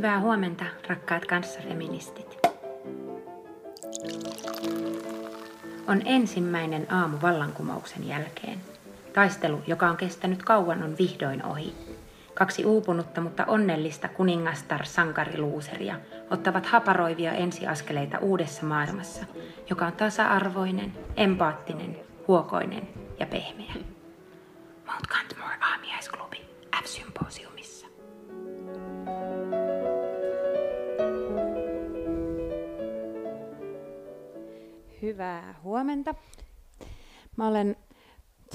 Hyvää huomenta, rakkaat kanssafeministit. On ensimmäinen aamu vallankumouksen jälkeen. Taistelu, joka on kestänyt kauan, on vihdoin ohi. Kaksi uupunutta, mutta onnellista kuningastar sankariluuseria ottavat haparoivia ensiaskeleita uudessa maailmassa, joka on tasa-arvoinen, empaattinen, huokoinen ja pehmeä. Hyvää huomenta. Mä olen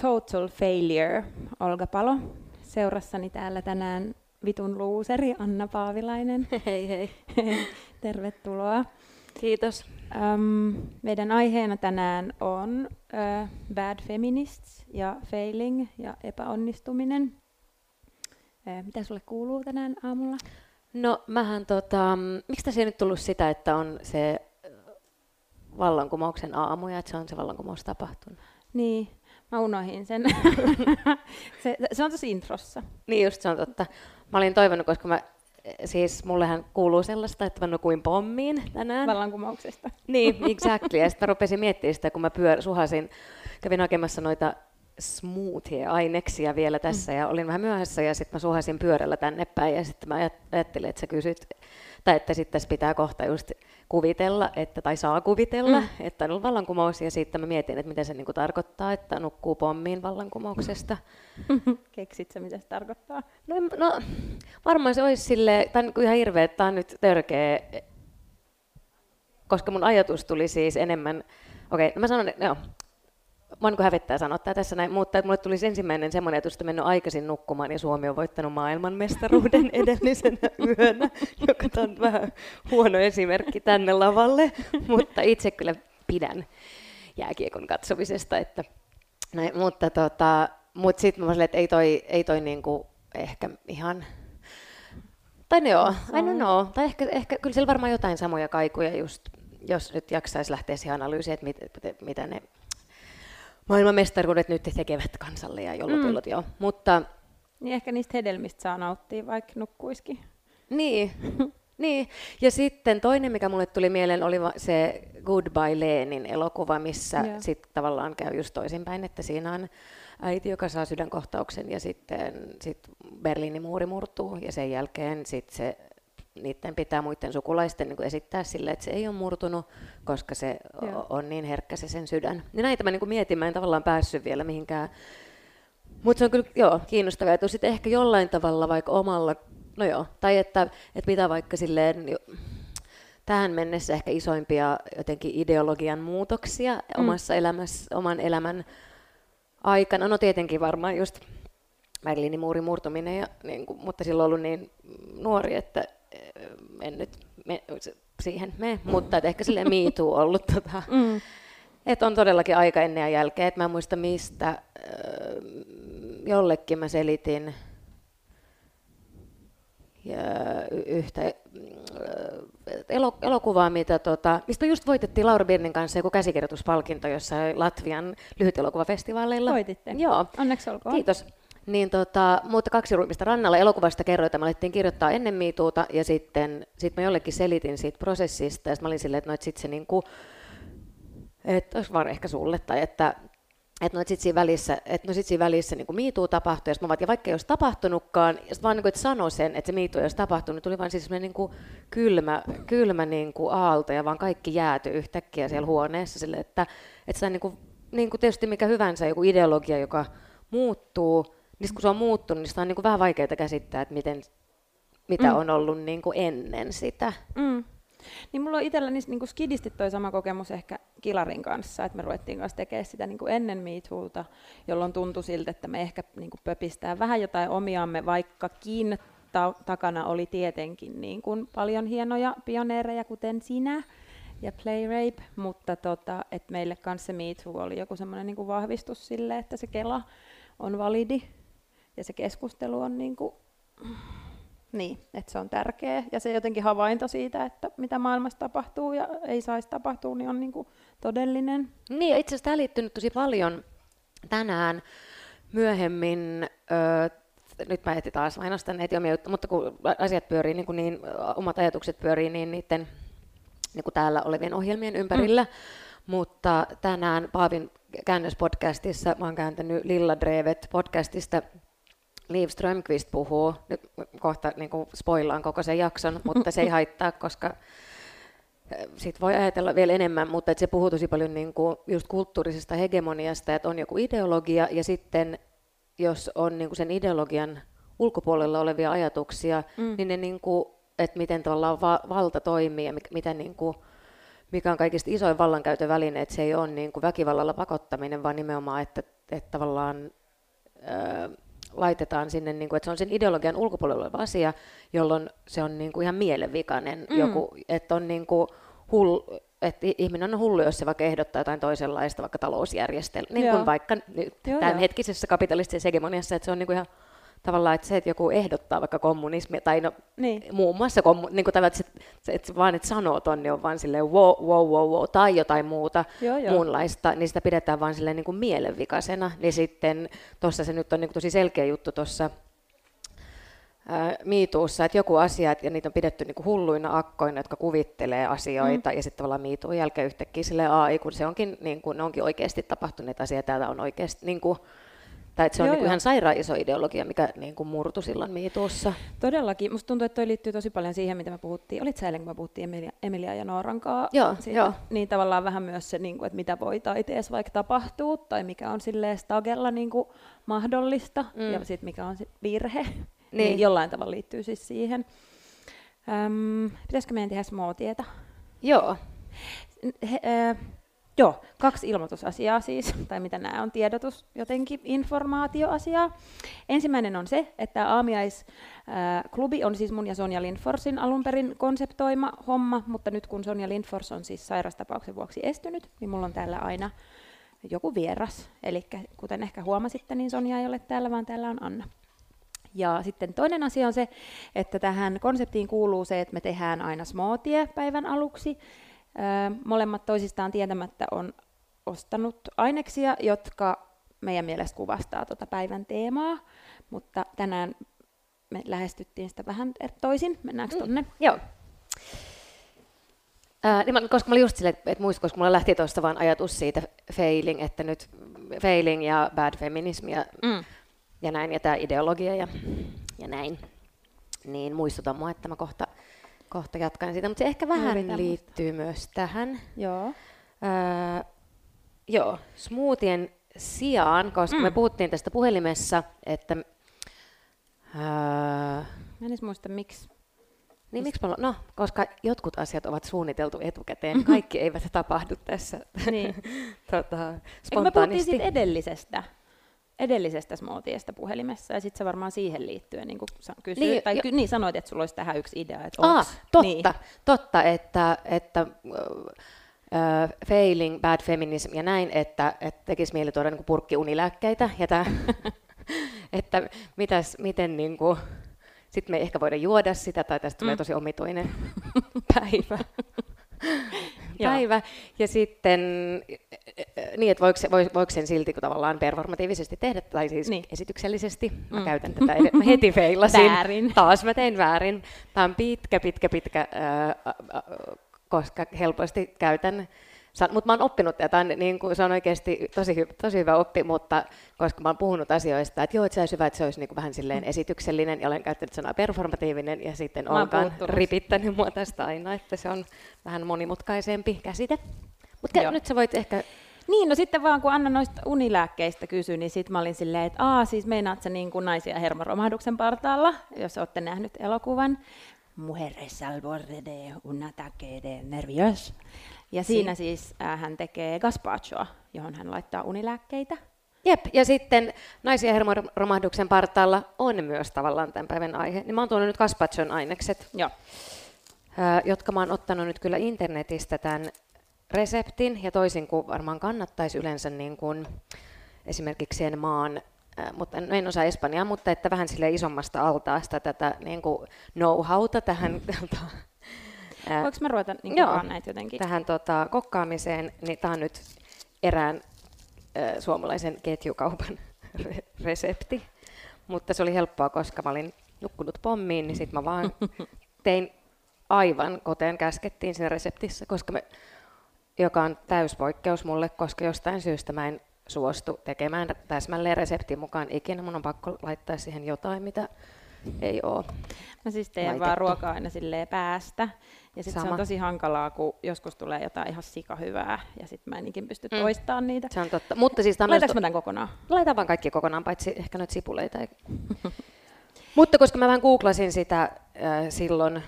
Total Failure Olga Palo. Seurassani täällä tänään vitun luuseri Anna Paavilainen. Hei hei. Tervetuloa. Kiitos. Um, meidän aiheena tänään on uh, Bad Feminists ja Failing ja epäonnistuminen. Uh, mitä sulle kuuluu tänään aamulla? No mähän tota, miksi tässä ei nyt tullut sitä, että on se vallankumouksen aamu ja että se on se vallankumous tapahtunut? Niin, mä unohin sen. se, se on tosi introssa. Niin just se on totta. Mä olin toivonut, koska mä, siis mullehan kuuluu sellaista, että mä nukuin pommiin tänään. Vallankumouksesta. Niin, exactly. Ja sitten mä rupesin miettimään sitä, kun mä pyör, suhasin, kävin hakemassa noita smoothie-aineksia vielä tässä mm. ja olin vähän myöhässä ja sitten mä suhasin pyörällä tänne päin ja sitten mä ajattelin, että sä kysyt, tai että sitten pitää kohta just kuvitella, että, tai saa kuvitella, mm. että on ollut vallankumous ja sitten mä mietin, että mitä se niinku tarkoittaa, että nukkuu pommiin vallankumouksesta. Keksit sä, mitä se tarkoittaa? No, no varmaan se olisi sille, tämä on niinku ihan hirveä, että tämä on nyt törkeä, koska mun ajatus tuli siis enemmän, okei, okay, no mä sanon, joo, Mua niin hävettää sanoa tämä tässä näin, mutta mulle tuli ensimmäinen semmoinen ajatus, että mennyt aikaisin nukkumaan ja Suomi on voittanut maailmanmestaruuden edellisenä yönä, joka on vähän huono esimerkki tänne lavalle, mutta itse kyllä pidän jääkiekon katsomisesta. Että, näin, mutta tota, mutta sitten mä sanoin, että ei toi, ei toi niinku ehkä ihan tai ne joo, I don't know. Tai ehkä, ehkä kyllä siellä varmaan jotain samoja kaikuja just, jos nyt jaksaisi lähteä siihen analyysiin, että mit, mitä ne maailmanmestaruudet nyt tekevät kansalle ja jollopillot, mm. joo. Mutta, niin ehkä niistä hedelmistä saa nauttia, vaikka nukkuisikin. Niin, niin. Ja sitten toinen, mikä mulle tuli mieleen, oli se Goodbye Lenin elokuva, missä yeah. sitten tavallaan käy just toisinpäin, että siinä on äiti, joka saa sydänkohtauksen ja sitten sit Berliinin muuri murtuu ja sen jälkeen sitten se niiden pitää muiden sukulaisten niin esittää sille, että se ei ole murtunut, koska se Joo. on niin herkkä se sen sydän. Ja näitä mä niin mietin, mä en tavallaan päässyt vielä mihinkään. Mutta se on kyllä joo, kiinnostavaa, että sitten ehkä jollain tavalla vaikka omalla, no joo, tai että, että mitä vaikka silleen, jo, tähän mennessä ehkä isoimpia jotenkin ideologian muutoksia mm. omassa elämässä, oman elämän aikana. No tietenkin varmaan just Berliinin muurin murtuminen, ja, niin kuin, mutta silloin ollut niin nuori, että en nyt me, siihen me, mutta että ehkä sille miituu ollut. Tota, mm. Että on todellakin aika ennen ja jälkeen. Et mä en muista mistä. Jollekin mä selitin ja yhtä elokuvaa, mitä, tota, mistä just voitettiin Laura Birnin kanssa joku käsikirjoituspalkinto jossain Latvian lyhytelokuvafestivaaleilla. Voititte. Joo. Onneksi olkoon. Kiitos. Niin tota, mutta kaksi ruumista rannalla. Elokuvasta kerroin, että me alettiin kirjoittaa ennen miituuta ja sitten sit mä jollekin selitin siitä prosessista ja mä olin silleen, että no, et sit se niinku, että olisi vaan ehkä sulle tai että että no, et sit siinä välissä, et no sit siinä välissä niin miituu tapahtui, ja, vaan, ja vaikka ei olisi tapahtunutkaan, ja vaan niin että sano sen, että se miituu ei olisi tapahtunut, tuli vaan siis niin kuin kylmä, kylmä niin kuin aalto, ja vaan kaikki jääty yhtäkkiä siellä huoneessa, sille, että, että se on niin kuin, niin kuin tietysti mikä hyvänsä joku ideologia, joka muuttuu, niin kun se on muuttunut, niin sitä on niin kuin vähän vaikeaa käsittää, että miten, mitä mm. on ollut niin kuin ennen sitä. Mm. Niin mulla on itselläni niin skidisti toi sama kokemus ehkä Kilarin kanssa, että me ruvettiin kanssa tekemään sitä niin kuin ennen MeToota, jolloin tuntui siltä, että me ehkä niin kuin pöpistää vähän jotain omiamme, vaikkakin ta- takana oli tietenkin niin kuin paljon hienoja pioneereja, kuten sinä ja Playrape, mutta tota, että meille kanssa se MeToo oli joku semmoinen niin vahvistus sille, että se Kela on validi ja se keskustelu on niin kuin, niin, että se on tärkeä ja se jotenkin havainto siitä, että mitä maailmassa tapahtuu ja ei saisi tapahtua, niin on niin kuin todellinen. Niin, ja itse asiassa tämä liittynyt tosi paljon tänään myöhemmin ö, nyt mä heti taas mainostan näitä omia juttuja, mutta kun asiat pyörii, niin, kuin niin omat ajatukset pyörii niin niiden niin kuin täällä olevien ohjelmien ympärillä. Mm. Mutta tänään Paavin käännöspodcastissa mä oon kääntänyt Lilla Drevet podcastista Liv Strömqvist puhuu, nyt kohta niin kuin spoilaan koko sen jakson, mutta se ei haittaa, koska sitten voi ajatella vielä enemmän, mutta että se puhuu tosi paljon niin kuin just kulttuurisesta hegemoniasta, että on joku ideologia ja sitten jos on niin kuin sen ideologian ulkopuolella olevia ajatuksia, mm. niin ne niin kuin, että miten tavallaan va- valta toimii ja miten niin kuin, mikä on kaikista isoin vallankäytön väline, että se ei ole niin kuin väkivallalla pakottaminen, vaan nimenomaan, että, että tavallaan ää, laitetaan sinne, niin kuin, että se on sen ideologian ulkopuolella oleva asia, jolloin se on niin kuin ihan mielenvikainen. Mm. joku, että on niin kuin hull, että ihminen on hullu, jos se vaikka ehdottaa jotain toisenlaista, vaikka talousjärjestelmää, niin kuin vaikka tämän hetkisessä kapitalistisessa hegemoniassa, että se on niin kuin ihan tavallaan, että se, että joku ehdottaa vaikka kommunismia, tai no, niin. muun muassa, kommu, niin kuin tavallaan, että, se, että vaan että sanoo tonne on vaan silleen wow, wow, wow, wow, tai jotain muuta joo, joo. muunlaista, niin sitä pidetään vaan silleen niin kuin mielenvikaisena. Niin sitten tuossa se nyt on niin kuin tosi selkeä juttu tuossa miituussa, että joku asia, ja niitä on pidetty niin kuin hulluina akkoina, jotka kuvittelee asioita, mm. ja sitten tavallaan miituun jälkeen yhtäkkiä silleen, ai kun se onkin, niin kuin, ne onkin oikeasti tapahtuneet asiat, täällä on oikeasti, niin kuin, tai että se on niin kuin ihan sairaan iso ideologia, mikä niin kuin murtui silloin miituussa. Todellakin. Musta tuntuu, että toi liittyy tosi paljon siihen, mitä me puhuttiin. Olit sä eilen, kun me puhuttiin Emilia, Emilia ja Nooran kanssa? Joo, siitä. joo. Niin tavallaan vähän myös se, niin kuin, että mitä voi taiteessa vaikka tapahtuu, tai mikä on silleen stagella niin kuin mahdollista, mm. ja sitten mikä on sit virhe. Niin. niin jollain tavalla liittyy siis siihen. Öm, pitäisikö meidän tehdä smoothietä? Joo. He, äh, Joo, kaksi ilmoitusasiaa siis, tai mitä nämä on, tiedotus jotenkin, informaatioasiaa. Ensimmäinen on se, että aamiaisklubi on siis mun ja Sonja Lindforsin alun perin konseptoima homma, mutta nyt kun Sonja Lindfors on siis sairastapauksen vuoksi estynyt, niin mulla on täällä aina joku vieras. Eli kuten ehkä huomasitte, niin Sonja ei ole täällä, vaan täällä on Anna. Ja sitten toinen asia on se, että tähän konseptiin kuuluu se, että me tehdään aina smoothie päivän aluksi, Molemmat toisistaan tietämättä on ostanut aineksia, jotka meidän mielestä kuvastaa tuota päivän teemaa, mutta tänään me lähestyttiin sitä vähän toisin. Mennäänkö tuonne? Mm, joo. Ää, niin koska mä olin just silleen, että muist, koska mulla lähti tuosta vaan ajatus siitä failing, että nyt failing ja bad feminism ja, mm. ja näin, ja tämä ideologia ja, ja näin, niin muistutan mua, että mä kohta kohta jatkan siitä, mutta se ehkä vähän Yritän liittyy musta. myös tähän. Joo. Öö, joo, smoothien sijaan, koska mm. me puhuttiin tästä puhelimessa, että... Öö, Mä en edes muista, miksi. Niin, miksi no, koska jotkut asiat ovat suunniteltu etukäteen, kaikki eivät tapahdu tässä niin. tota, spontaanisti. me puhuttiin siitä edellisestä edellisestä smoothiesta puhelimessa, ja sitten se varmaan siihen liittyen niin kysyi, niin, tai ky, niin sanoit, että sulla olisi tähän yksi idea. Että Aa, totta, niin. totta, että, että uh, failing, bad feminism ja näin, että, että tekisi mieli tuoda niin purkkiunilääkkeitä, ja tämä, että mitäs, miten niin kuin, sitten me ei ehkä voida juoda sitä, tai tästä tulee mm. tosi omituinen päivä päivä. Ja sitten niin, että voiko, voiko sen silti tavallaan performatiivisesti tehdä, tai siis niin. esityksellisesti. Mä mm. käytän tätä, mä heti feilasin. Väärin. Taas mä tein väärin. Tämä on pitkä, pitkä, pitkä, äh, koska helposti käytän mutta mä oon oppinut, ja tämän, niin kuin, se on oikeasti tosi, tosi hyvä oppi, mutta koska mä oon puhunut asioista, että joo, että se olisi hyvä, että se olisi niin kuin vähän silleen mm. esityksellinen, ja olen käyttänyt sanaa performatiivinen, ja sitten olen ripittänyt mua tästä aina, että se on vähän monimutkaisempi käsite. Mutta nyt sä voit ehkä niin, no sitten vaan kun Anna noista unilääkkeistä kysyi, niin sitten mä olin silleen, että aa, siis meinaat sä niin kuin naisia hermoromahduksen partaalla, jos olette nähnyt elokuvan. Mujeres al borde de un ataque de nervios. Ja siinä siis äh, hän tekee gazpachoa, johon hän laittaa unilääkkeitä. Jep, ja sitten naisia hermoromahduksen partaalla on myös tavallaan tämän päivän aihe. Niin mä oon tuonut nyt gazpachon ainekset, Joo. Äh, jotka mä oon ottanut nyt kyllä internetistä tämän reseptin, ja toisin kuin varmaan kannattaisi yleensä niin kuin esimerkiksi sen maan äh, mutta en osaa Espanjaa, mutta että vähän sille isommasta altaasta tätä niin kuin know-howta tähän Voinko mä ruveta niin joo, näitä jotenkin? Tähän tota, kokkaamiseen, niin tämä on nyt erään äh, suomalaisen ketjukaupan resepti. mutta se oli helppoa, koska mä olin nukkunut pommiin, niin sitten mä vaan tein aivan koteen käskettiin siinä reseptissä, koska me, joka on täyspoikkeus mulle, koska jostain syystä mä en suostu tekemään täsmälleen reseptin mukaan ikinä. Mun on pakko laittaa siihen jotain, mitä ei ole Mä siis teen laitettu. vaan ruokaa aina silleen päästä. Ja sitten se on tosi hankalaa, kun joskus tulee jotain ihan sika hyvää, ja sitten mä en ikin pysty mm. toistamaan niitä. Se on totta. Mutta siis Laitanko mä tämän kokonaan? Laitan vaan kaikki kokonaan, paitsi ehkä noita sipuleita. Mutta koska mä vähän googlasin sitä äh, silloin, äh,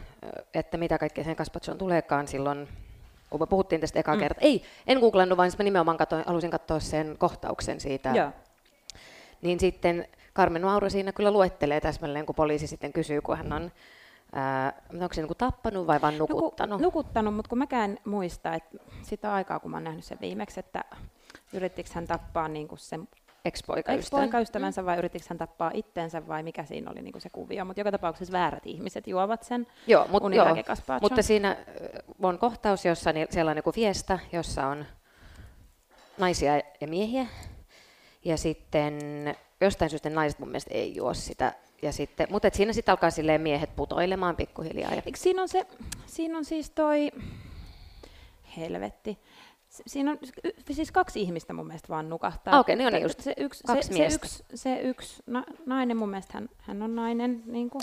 että mitä kaikkea sen gazpachoon tuleekaan silloin, kun me puhuttiin tästä ekaa mm. kertaa. Ei, en googlannut, vaan mä nimenomaan katsoin, halusin katsoa sen kohtauksen siitä. Joo. Niin sitten Carmen Mauro siinä kyllä luettelee täsmälleen, kun poliisi sitten kysyy, kun hän on Ää, onko se niin tappanut vai vain nukuttanut? nukuttanut, mutta kun mäkään muista, että sitä aikaa, kun mä oon nähnyt sen viimeksi, että yrittikö hän tappaa niin kuin sen ex-poikaystävänsä mm. vai yrittikö hän tappaa itteensä vai mikä siinä oli niin kuin se kuvio, mutta joka tapauksessa väärät ihmiset juovat sen joo, mut, joo, mutta siinä on kohtaus, jossa niin siellä on niin fiesta, jossa on naisia ja miehiä. Ja sitten jostain syystä naiset mun mielestä ei juo sitä ja sitten, mutta siinä sitten alkaa silleen miehet putoilemaan pikkuhiljaa. Ja... Eikö siinä on, se, siinä on siis toi, helvetti, siinä on siis kaksi ihmistä mun mielestä vaan nukahtaa. Ah, okei, okay, niin on just se yksi, kaksi se, miestä. Se yksi, se yksi na, nainen, mun mielestä hän, hän on nainen, niin kuin,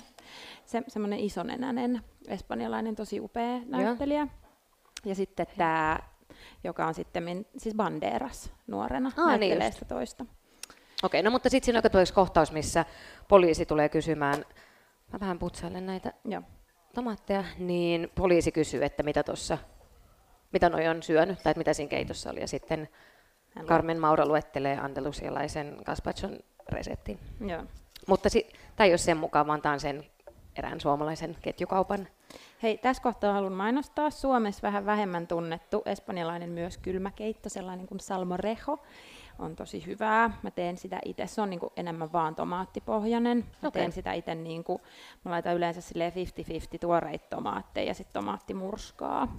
se, semmoinen isonenäinen espanjalainen, tosi upea näyttelijä. Ja, ja sitten tämä, joka on sitten siis Banderas nuorena, ah, näyttelee niin toista. Okei, no mutta sitten siinä on kohtaus, missä poliisi tulee kysymään, mä vähän putsailen näitä Joo. tomaatteja, niin poliisi kysyy, että mitä tuossa, mitä noi on syönyt, tai mitä siinä keitossa oli, ja sitten Carmen Maura luettelee andalusialaisen gazpachon reseptin. Joo. Mutta si- tämä ei ole sen mukaan, vaan tämä on sen erään suomalaisen ketjukaupan. Hei, tässä kohtaa haluan mainostaa Suomessa vähän vähemmän tunnettu espanjalainen myös kylmäkeitto, sellainen kuin salmorejo on tosi hyvää. Mä teen sitä itse, se on niin kuin enemmän vaan tomaattipohjainen. Mä okay. teen sitä itse, niin kuin, mä laitan yleensä 50-50 tuoreita tomaatteja ja sitten tomaattimurskaa.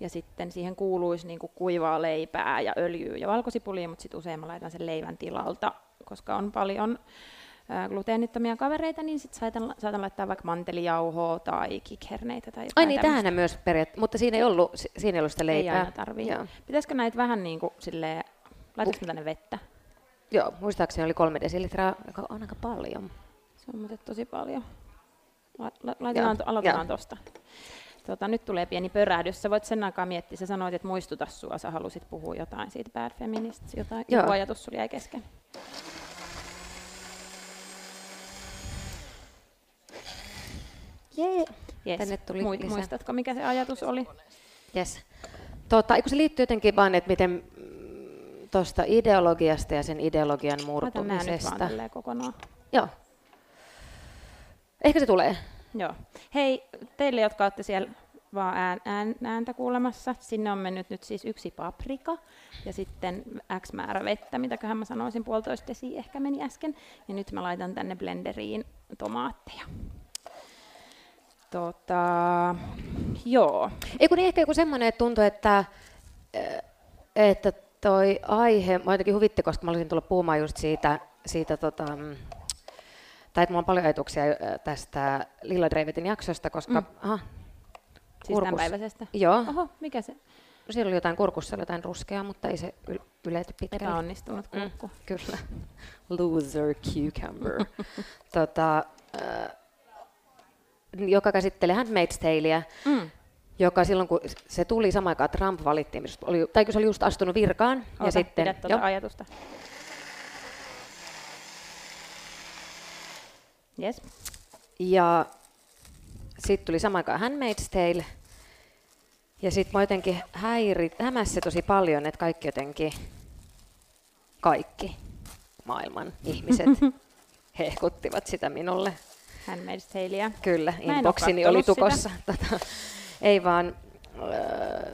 Ja sitten siihen kuuluisi niin kuin kuivaa leipää ja öljyä ja valkosipulia, mutta sitten usein mä laitan sen leivän tilalta, koska on paljon gluteenittomia kavereita, niin sitten saatan, saatan laittaa vaikka mantelijauhoa tai kikherneitä tai jotain Ai niin, tähän myös periaatteessa, mutta siinä ei ollut, siinä ei ollut sitä leipää. Ei aina tarvii. Pitäisikö näitä vähän niin kuin silleen Laitatko tänne vettä? Joo, muistaakseni oli kolme desilitraa, joka on aika paljon. Se on muuten tosi paljon. Laitetaan, to, aloitetaan tuosta. Tota, nyt tulee pieni pörähdys. Sä voit sen aikaa miettiä. Sä sanoit, että muistuta sua. Sä halusit puhua jotain siitä bad feminist. Jotain, Joo. joku ajatus sulla jäi kesken. Jee. Yes. Tänne tuli Muist, Muistatko, mikä se ajatus oli? Yes. Tota, se liittyy jotenkin vaan, että miten tuosta ideologiasta ja sen ideologian murtumisesta. Mä kokonaan. Joo. Ehkä se tulee. Joo. Hei, teille, jotka olette siellä vaan ään, ään, ääntä kuulemassa, sinne on mennyt nyt siis yksi paprika ja sitten X määrä vettä, mitäköhän mä sanoisin, puolitoista desi ehkä meni äsken. Ja nyt mä laitan tänne blenderiin tomaatteja. Tota, joo. Ei kun niin ehkä joku semmoinen, että tuntuu, että, että toi aihe, mä jotenkin huvitti, koska mä olisin tullut puhumaan just siitä, siitä tota, mm, tai että mulla on paljon ajatuksia tästä Lilla Dreivetin jaksosta, koska... Mm. Aha, siis tämänpäiväisestä? Joo. Oho, mikä se? No, siellä oli jotain kurkussa, oli jotain ruskeaa, mutta ei se yl- ylety pitkälle. Epäonnistunut mm, kurkku. Mm, kyllä. Loser cucumber. tota, äh, joka käsittelee Handmaid's Taleä. Mm joka silloin kun se tuli samaan aikaan Trump valittiin, oli, tai kun se oli just astunut virkaan. Ota, ja sitten, pidä tuota ajatusta. Yes. Ja sitten tuli samaan aikaan Handmaid's Tale. Ja sitten mä jotenkin häiri, hämäsi tosi paljon, että kaikki jotenkin, kaikki maailman ihmiset hehkuttivat sitä minulle. Handmaid's Talea. Kyllä, inboxini oli tukossa. Tota, ei vaan,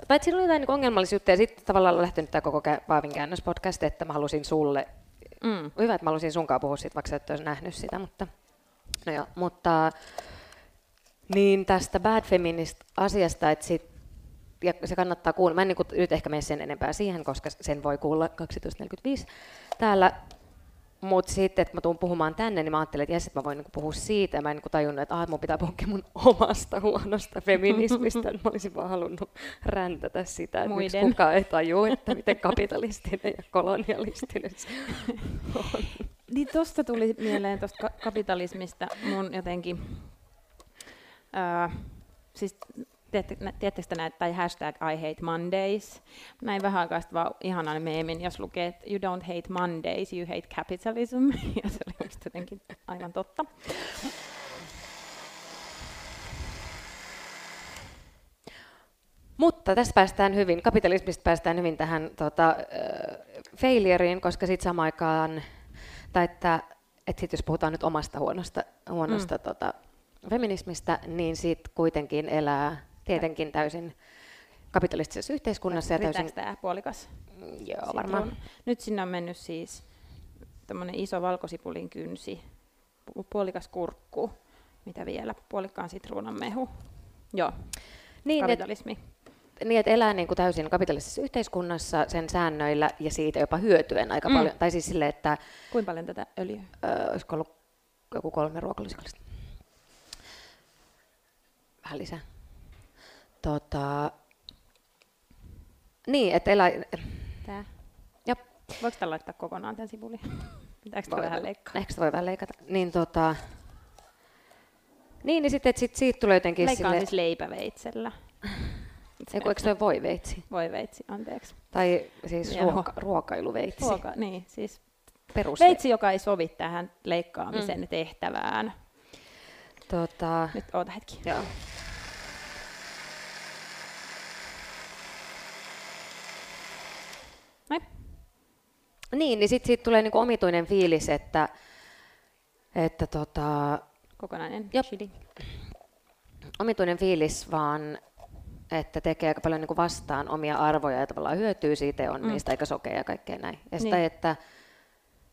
tai että siinä oli jotain niin ongelmallisuutta ja sitten tavallaan on lähtenyt tämä koko Paavin käännöspodcast, että mä halusin sulle, mm. hyvä, että mä halusin sunkaan puhua siitä, vaikka sä et olisi nähnyt sitä, mutta, no joo, mutta niin tästä bad feminist asiasta, että sit, ja se kannattaa kuulla. Mä en niin nyt ehkä mene sen enempää siihen, koska sen voi kuulla 12.45 täällä. Mutta sitten, että mä tuun puhumaan tänne, niin mä ajattelin, että jes, että mä voin niinku puhua siitä. Ja mä en niinku tajunnut, että ah, mun pitää puhua mun omasta huonosta feminismistä. mä olisin vaan halunnut räntätä sitä, että miksi kukaan ei taju, että miten kapitalistinen ja kolonialistinen se on. Niin tuosta tuli mieleen tuosta kapitalismista mun jotenkin, ää, siis Tiedättekö näitä, tai hashtag I hate Mondays. Näin vähän aikaa vaan ihanan meemin, jos lukee, että you don't hate Mondays, you hate capitalism. Ja se oli just jotenkin aivan totta. Mutta tästä päästään hyvin, kapitalismista päästään hyvin tähän tota, äh, failureen, koska sitten samaan aikaan, tai että, että sit jos puhutaan nyt omasta huonosta, huonosta mm. tota, feminismistä, niin sitten kuitenkin elää tietenkin täysin kapitalistisessa yhteiskunnassa. Ja täysin... tämä puolikas? Joo, varmaan. Nyt sinne on mennyt siis tämmöinen iso valkosipulin kynsi, puolikas kurkku, mitä vielä, puolikkaan sitruunan mehu. Joo, niin, kapitalismi. Et, niin, että elää niin kuin täysin kapitalistisessa yhteiskunnassa sen säännöillä ja siitä jopa hyötyen aika mm. paljon. Tai siis sille, että... Kuinka paljon tätä öljyä? Ö, olisiko ollut joku kolme ruokalusikallista? Vähän lisää. Tota, niin, että elä... Tää. Jop. Voiko tämän laittaa kokonaan tämän sivuli? Pitääkö voi, vähän leikkaa? Ehkä voi vähän leikata. Niin, tota, niin, niin sitten sit siitä tulee jotenkin Leikkaan sille... siis leipäveitsellä. Eiku, eikö toi voi veitsi? Voi veitsi, anteeksi. Tai siis ruoka, ruokailuveitsi. Ruoka, niin, siis Perus veitsi, joka ei sovi tähän leikkaamisen mm. tehtävään. Tota... Nyt oota hetki. Joo. Niin, niin sitten siitä tulee niinku omituinen fiilis, että, että tota, Kokonainen jop, chili. Omituinen fiilis vaan, että tekee aika paljon niinku vastaan omia arvoja ja tavallaan hyötyy siitä on mm. niistä aika sokea ja kaikkea näin. Ja sitä, niin. että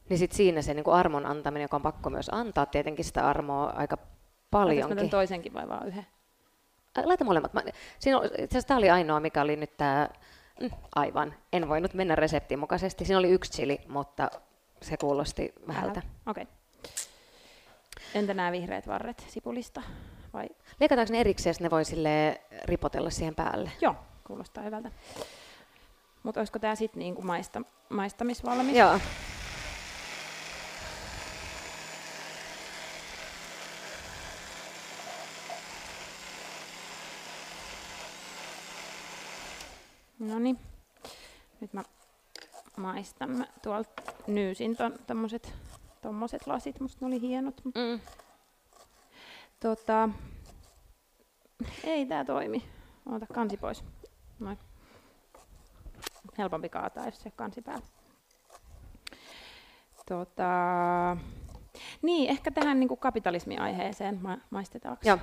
niin sit siinä se niinku armon antaminen, joka on pakko myös antaa tietenkin sitä armoa aika paljonkin. toisenkin vai vaan yhden? Laita molemmat. Mä, siinä, tämä oli ainoa, mikä oli nyt tämä Mm, aivan. En voinut mennä reseptin mukaisesti. Siinä oli yksi chili, mutta se kuulosti vähältä. Okei. Okay. Entä nämä vihreät varret sipulista? Vai? Leikataanko ne erikseen, ne voi sille ripotella siihen päälle? Joo, kuulostaa hyvältä. Mutta olisiko tämä sitten niinku maista, maistamisvalmis? Joo. No niin. Nyt mä maistan. Mä tuolta nyysin ton, tommoset, tommoset lasit, musta ne oli hienot. Mm. Tota, ei tää toimi. Ota kansi pois. Noin. Helpompi kaataa, jos se kansi päällä. Tota, niin, ehkä tähän niin kapitalismiaiheeseen ma- maistetaanko? Joo.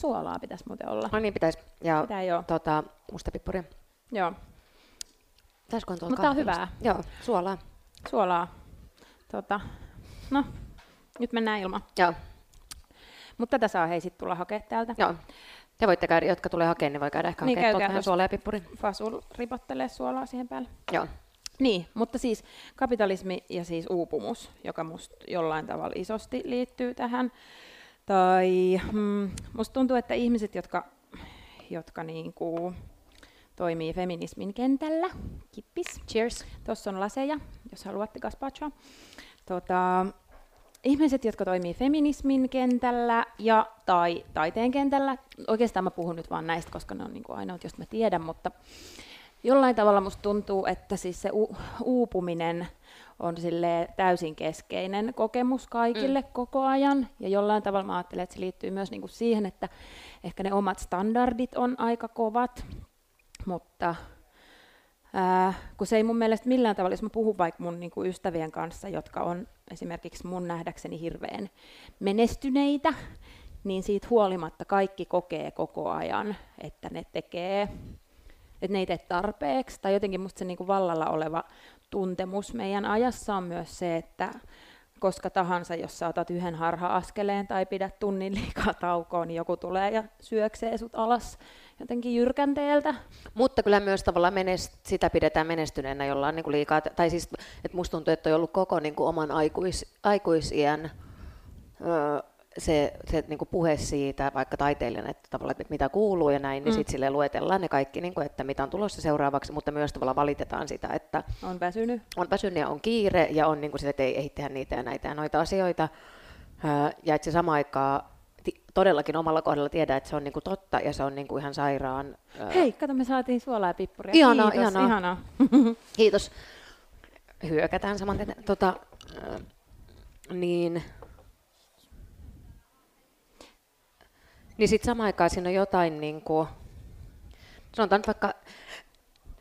Suolaa pitäisi muuten olla. No niin pitäisi. Ja Pitää jo. Tota, mustapippuria. Joo. Pitäisikö tuolla Mutta on hyvää. Joo, suolaa. Suolaa. Tota, no, nyt mennään ilman. Joo. Mutta tätä saa hei sitten tulla hakea täältä. Joo. Te voitte käydä, jotka tulee hakemaan, niin voi käydä ehkä niin, hakemaan vähän suolaa ja pippuri. Fasul ripottelee suolaa siihen päälle. Joo. Niin, mutta siis kapitalismi ja siis uupumus, joka musta jollain tavalla isosti liittyy tähän tai mm, musta tuntuu, että ihmiset, jotka, jotka niinku toimii feminismin kentällä, kippis, cheers, tuossa on laseja, jos haluatte gazpachoa. Tota, ihmiset, jotka toimii feminismin kentällä ja tai taiteen kentällä, oikeastaan mä puhun nyt vaan näistä, koska ne on niinku ainoat, joista mä tiedän, mutta jollain tavalla musta tuntuu, että siis se u- uupuminen on sille täysin keskeinen kokemus kaikille mm. koko ajan. Ja jollain tavalla mä ajattelen, että se liittyy myös niinku siihen, että ehkä ne omat standardit on aika kovat, mutta ää, kun se ei mun mielestä millään tavalla, jos mä puhun vaikka mun niinku ystävien kanssa, jotka on esimerkiksi mun nähdäkseni hirveän menestyneitä, niin siitä huolimatta kaikki kokee koko ajan, että ne tekee että ne ei tee tarpeeksi, tai jotenkin musta se niin kuin vallalla oleva tuntemus meidän ajassa on myös se, että koska tahansa, jos saatat yhden harha-askeleen tai pidät tunnin liikaa taukoa, niin joku tulee ja syöksee sut alas jotenkin jyrkänteeltä. Mutta kyllä myös tavallaan menest, sitä pidetään menestyneenä jollain niin kuin liikaa, tai siis, että musta tuntuu, että on ollut koko niin kuin oman aikuis, aikuisien se, se niin kuin puhe siitä, vaikka taiteilijana, että, tavallaan, että mitä kuuluu ja näin, niin mm. sitten sille luetellaan ne kaikki, niin kuin, että mitä on tulossa seuraavaksi, mutta myös tavallaan valitetaan sitä, että on väsynyt, on väsynyt ja on kiire ja on niin kuin sitä, että ei, ei tehdä niitä ja näitä ja noita asioita. Ja että se sama aikaa todellakin omalla kohdalla tiedä, että se on niinku totta ja se on niinku ihan sairaan. Hei, kato, me saatiin suolaa ja pippuria. Ihanaa, Kiitos, ihanaa. ihanaa. Kiitos. Hyökätään saman tota, niin, niin sitten samaan aikaan siinä on jotain, niin kuin, sanotaan nyt vaikka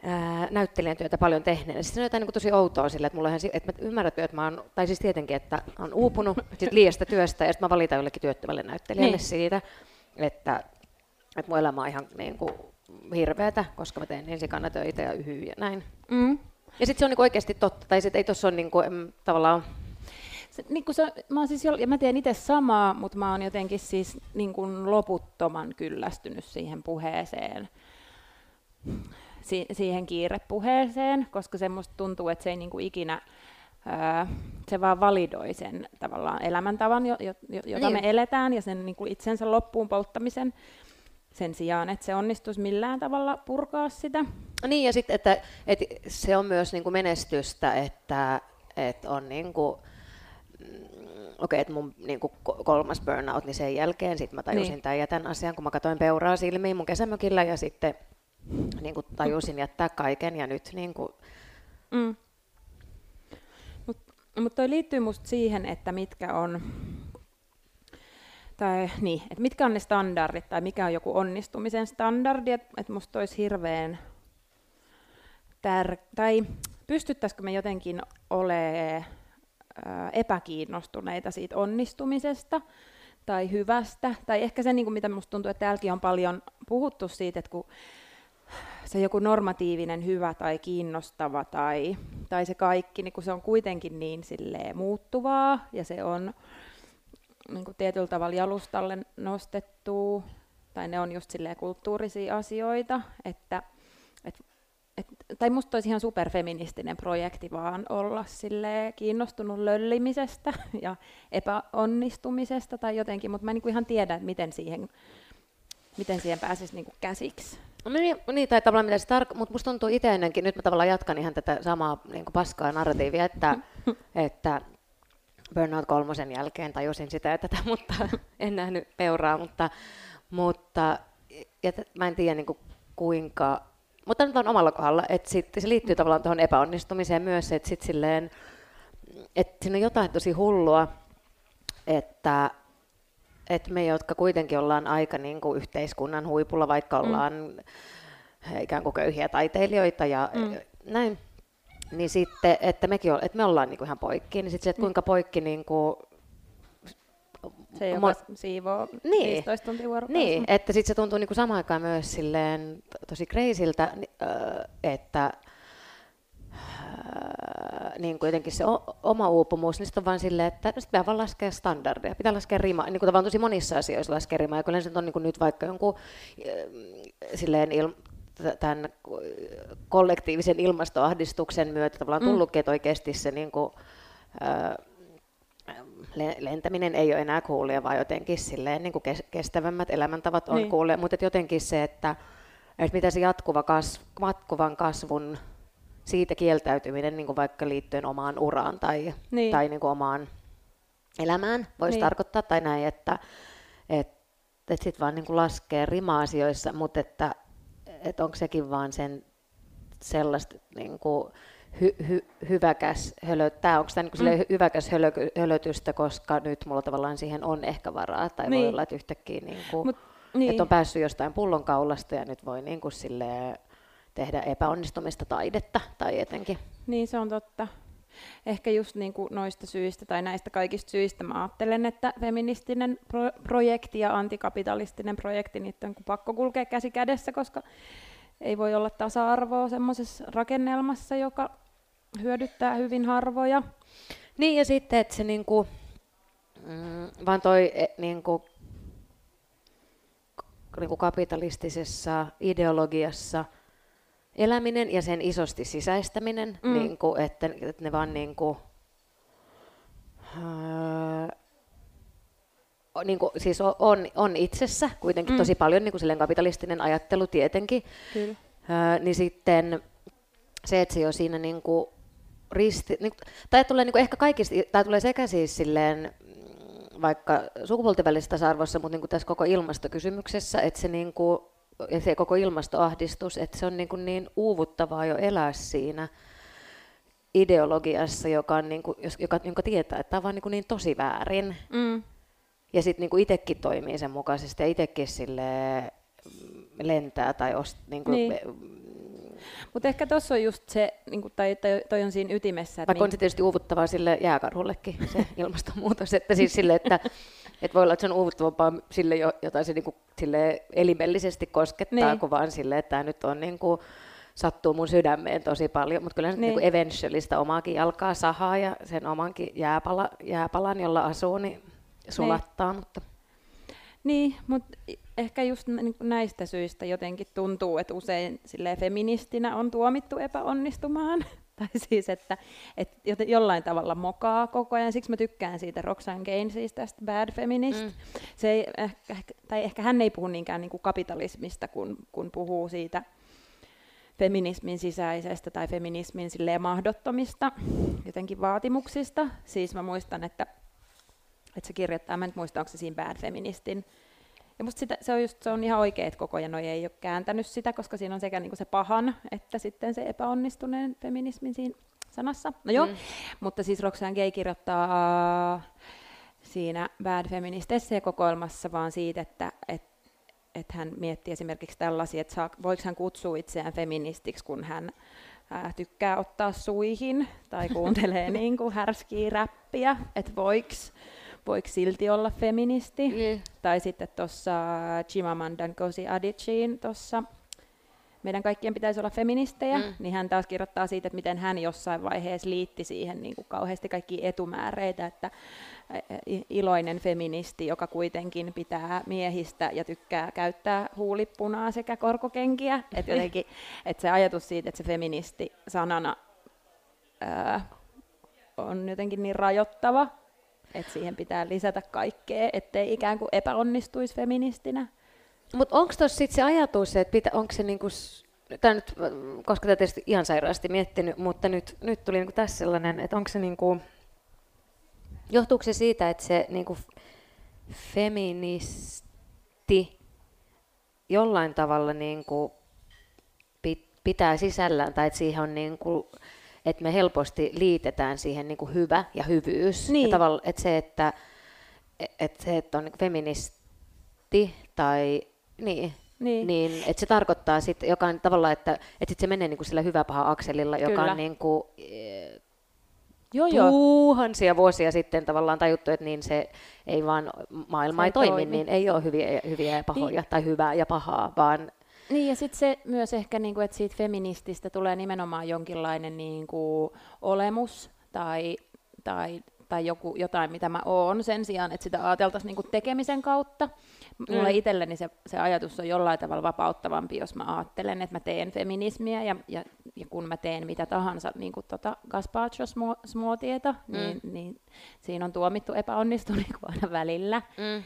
ää, näyttelijän työtä paljon tehneenä. Siis se on jotain niin tosi outoa sille, että, mulla ihan, että mä ymmärrän, että mä oon, tai siis tietenkin, että on uupunut sit liiasta työstä ja sitten mä valitan jollekin työttömälle näyttelijälle niin. siitä, että, että mun elämä on ihan niin kuin hirveätä, koska mä teen ensikana töitä ja yhyy ja näin. Mm. Ja sitten se on niin oikeasti totta, tai sitten ei tuossa ole niin kuin, tavallaan se, niin kuin se, mä, siis jo, ja mä teen itse samaa, mutta mä oon jotenkin siis niin kuin loputtoman kyllästynyt siihen puheeseen, si, siihen kiirepuheeseen, koska se musta tuntuu, että se ei niin kuin ikinä, ää, se vaan validoi sen tavallaan elämäntavan, jo, jo, jota niin. me eletään, ja sen niin kuin itsensä loppuun polttamisen sen sijaan, että se onnistuisi millään tavalla purkaa sitä. Niin, ja sitten, että, että se on myös niin kuin menestystä, että, että on niin kuin, okei, okay, että mun niin kuin kolmas burnout, niin sen jälkeen sitten mä tajusin niin. tämän ja tämän asian, kun mä katsoin peuraa silmiin mun kesämökillä ja sitten niin kuin tajusin jättää kaiken ja nyt niin kuin... Mm. Mutta mut toi liittyy musta siihen, että mitkä on, tai niin, että mitkä on ne standardit tai mikä on joku onnistumisen standardi, että et musta olisi hirveän tär- tai pystyttäisikö me jotenkin olemaan epäkiinnostuneita siitä onnistumisesta tai hyvästä. Tai ehkä se, niin kuin mitä minusta tuntuu, että täälläkin on paljon puhuttu siitä, että kun se joku normatiivinen hyvä tai kiinnostava tai, tai se kaikki, niin kun se on kuitenkin niin silleen muuttuvaa ja se on niin kuin tietyllä tavalla jalustalle nostettu, tai ne on just silleen kulttuurisia asioita, että, että et, tai musta olisi ihan superfeministinen projekti vaan olla sille kiinnostunut löllimisestä ja epäonnistumisesta tai jotenkin, mutta mä en niinku ihan tiedä, että miten siihen, miten siihen pääsisi niinku käsiksi. No niin, niin, tai tavallaan mitä se tarko- mutta musta tuntuu itse ennenkin, nyt mä tavallaan jatkan ihan tätä samaa niin paskaa narratiivia, että, että Burnout kolmosen jälkeen tajusin sitä ja tätä, mutta en nähnyt peuraa, mutta, mutta ja t- mä en tiedä niin kuin, kuinka mutta nyt on omalla kohdalla, että sit, se liittyy tavallaan tuohon epäonnistumiseen myös, että sit silleen, että siinä on jotain tosi hullua, että, että me, jotka kuitenkin ollaan aika niin kuin yhteiskunnan huipulla, vaikka mm. ollaan mm. ikään kuin köyhiä taiteilijoita ja mm. näin, niin sitten, että, mekin, että me ollaan niin kuin ihan poikki, niin sitten se, että kuinka poikki niin kuin se, joka Mo- siivoo niin. 15 tuntia vuorokaudessa. Niin, että sitten se tuntuu niinku samaan aikaan myös silleen tosi kreisiltä, että niin kuin jotenkin se oma uupumus, niin sitten on vaan silleen, että no sitten pitää vaan laskea standardeja, pitää laskea rima, niin kuin tavallaan tosi monissa asioissa laskea rima, ja kyllä se on niin kuin nyt vaikka jonkun silleen il, tämän kollektiivisen ilmastoahdistuksen myötä tavallaan mm. tullutkin, että oikeasti se niin kuin, lentäminen ei ole enää kuulia, vaan jotenkin silleen, niin kuin kestävämmät elämäntavat on niin. kuulia, mutta jotenkin se, että, että mitä se jatkuva kasv, jatkuvan kasvun siitä kieltäytyminen niin kuin vaikka liittyen omaan uraan tai, niin. tai niin kuin omaan elämään voisi niin. tarkoittaa, tai näin, että, että, että sitten vaan niin kuin laskee rima-asioissa, mutta että, että onko sekin vaan sen sellaista niin kuin, hy, hy, hyväkäs hölöttää, onko tämä niin mm. hyväkäs hölö, hölötystä, koska nyt mulla tavallaan siihen on ehkä varaa, tai niin. voi olla, että yhtäkkiä niin kuin, Mut, niin. että on päässyt jostain pullonkaulasta ja nyt voi niin kuin tehdä epäonnistumista taidetta tai etenkin. Niin, se on totta. Ehkä just niin kuin noista syistä tai näistä kaikista syistä mä ajattelen, että feministinen pro- projekti ja antikapitalistinen projekti, niitä on pakko kulkea käsi kädessä, koska ei voi olla tasa-arvoa semmoisessa rakennelmassa, joka hyödyttää hyvin harvoja. Niin ja sitten, että se niinku, mm, vaan toi e, niinku, niinku kapitalistisessa ideologiassa eläminen ja sen isosti sisäistäminen, mm. niinku, että, että ne vaan niinku, äh, niin kuin, siis on, on itsessä kuitenkin mm. tosi paljon niin kuin kapitalistinen ajattelu tietenkin, Kyllä. Äh, niin sitten se, että se jo siinä niin kuin risti, niin, tai tulee niin kuin ehkä kaikista, tai tulee sekä siis silleen mm, vaikka sukupuolten välisessä tasa-arvossa, mutta niin kuin tässä koko ilmastokysymyksessä, että se, niin kuin, ja se koko ilmastoahdistus, että se on niin, kuin niin uuvuttavaa jo elää siinä ideologiassa, joka, on niin kuin, joka, jonka tietää, että tämä on vaan niin, kuin niin tosi väärin. Mm. Ja sitten niin itsekin toimii sen mukaisesti ja itsekin sille lentää tai ost, niin kuin, niin. Mutta ehkä tuossa on just se, niin kuin, tai toi, on siinä ytimessä. Vaikka niin... on se tietysti uuvuttavaa sille jääkarhullekin, se ilmastonmuutos, että siis sille, että, että voi olla, että se on uuvuttavampaa sille, jota se niin kuin, sille elimellisesti koskettaa, niin. kuin vaan sille, että tämä nyt on niin kuin, sattuu mun sydämeen tosi paljon, mutta kyllä se niin. niin eventualista omaakin jalkaa sahaa ja sen omankin jääpala, jääpalan, jolla asuu, niin sulattaa. Niin. Mutta. Niin, mutta ehkä just näistä syistä jotenkin tuntuu, että usein feministinä on tuomittu epäonnistumaan. tai siis, että, että jollain tavalla mokaa koko ajan. Siksi mä tykkään siitä Roxanne Gainesista, tästä Bad Feminist. Mm. Se ei, ehkä, tai ehkä hän ei puhu niinkään niin kuin kapitalismista, kun, kun puhuu siitä feminismin sisäisestä tai feminismin mahdottomista jotenkin vaatimuksista. Siis mä muistan, että, että se kirjoittaa, mä en muista, onko se siinä Bad Feministin ja musta sitä, se, on just, se on ihan oikein, että koko ajan ei ole kääntänyt sitä, koska siinä on sekä niinku se pahan että sitten se epäonnistuneen feminismin siinä sanassa. No joo, mm. mutta siis Roxanne Gay kirjoittaa siinä Bad Feminist kokoelmassa vaan siitä, että, että että hän miettii esimerkiksi tällaisia, että saa, voiko hän kutsua itseään feministiksi, kun hän ää, tykkää ottaa suihin tai kuuntelee niin kuin härskiä räppiä, että voiko voiko silti olla feministi. Mm. Tai sitten tuossa Chimamandan Ngozi Adichiein tuossa meidän kaikkien pitäisi olla feministejä, mm. niin hän taas kirjoittaa siitä, että miten hän jossain vaiheessa liitti siihen niin kuin kauheasti kaikki etumääreitä, että iloinen feministi, joka kuitenkin pitää miehistä ja tykkää käyttää huulipunaa sekä korkokenkiä. Että jotenkin, että se ajatus siitä, että se feministi sanana ää, on jotenkin niin rajoittava, että siihen pitää lisätä kaikkea, ettei ikään kuin epäonnistuisi feministinä. Mutta onko tuossa sitten se ajatus, että pitä, onko se niinku, tämä nyt, koska tätä tietysti ihan sairaasti miettinyt, mutta nyt, nyt tuli niinku tässä sellainen, että onko se niinku, johtuuko se siitä, että se niinku feministi jollain tavalla niinku pitää sisällään, tai että siihen on niinku, että me helposti liitetään siihen niin kuin hyvä ja hyvyys. Niin. Ja tavalla, että se, että, että se, että on niin feministi tai niin, niin. niin että se tarkoittaa sitten, joka on tavallaan, että, että sit se menee niin kuin sillä hyvä paha akselilla, joka Kyllä. on niin kuin, Joo, joo. tuhansia vuosia sitten tavallaan tajuttu, että niin se ei vaan, maailma se ei toimi, toimi, niin ei ole hyviä, hyviä ja pahoja niin. tai hyvää ja pahaa, vaan niin ja sitten se myös ehkä, niin kuin, että siitä feminististä tulee nimenomaan jonkinlainen niin kuin, olemus tai, tai, tai joku, jotain, mitä mä oon, sen sijaan, että sitä ajateltaisiin niin kuin tekemisen kautta. Mulle mm. itselleni se, se ajatus on jollain tavalla vapauttavampi, jos mä ajattelen, että mä teen feminismiä ja, ja, ja kun mä teen mitä tahansa niin kuin tota gazpacho-smoothieta, mm. niin, niin siinä on tuomittu epäonnistunut niin aina välillä. Mm.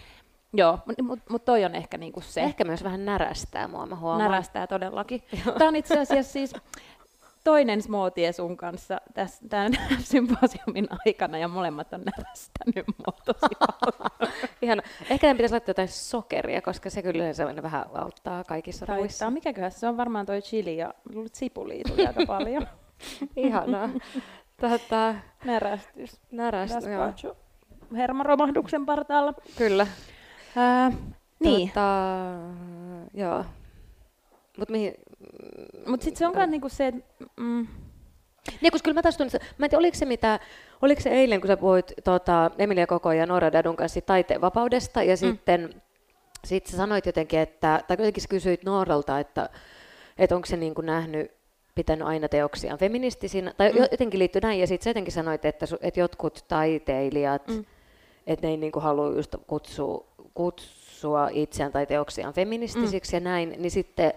Joo, mutta mut, mut toi on ehkä niinku se. Ehkä myös vähän närästää mua, mä huomaan. Närästää todellakin. Tämä on itse asiassa siis toinen smoothie sun kanssa tässä, tämän symposiumin aikana, ja molemmat on närästänyt mua tosi ehkä tämän pitäisi laittaa jotain sokeria, koska se kyllä se vähän auttaa kaikissa Taittaa. ruissa. Mikäköhän se on varmaan toi chili ja sipulia tuli aika paljon. Ihanaa. Tota, Närästys. Närästys, joo. Hermaromahduksen partaalla. Kyllä. Ää, niin. Tota, joo. Mut mihin... Mut sit se onkaan niinku se, mm, niin, koska kyllä mä taas tunnistan, mä en tiedä, oliko se, mitä, oliko se eilen, kun sä puhuit tota, Emilia Koko ja Noora Dadun kanssa taiteen vapaudesta, ja mm. sitten sit sä sanoit jotenkin, että, tai jotenkin sä kysyit Nooralta, että, että onko se niin kuin nähnyt pitänyt aina teoksiaan feministisinä, tai mm. jotenkin liittyy näin, ja sitten sä jotenkin sanoit, että, että jotkut taiteilijat, mm. että ne ei niinku halua just kutsua, kutsua itseään tai teoksiaan feministisiksi mm. ja näin, niin sitten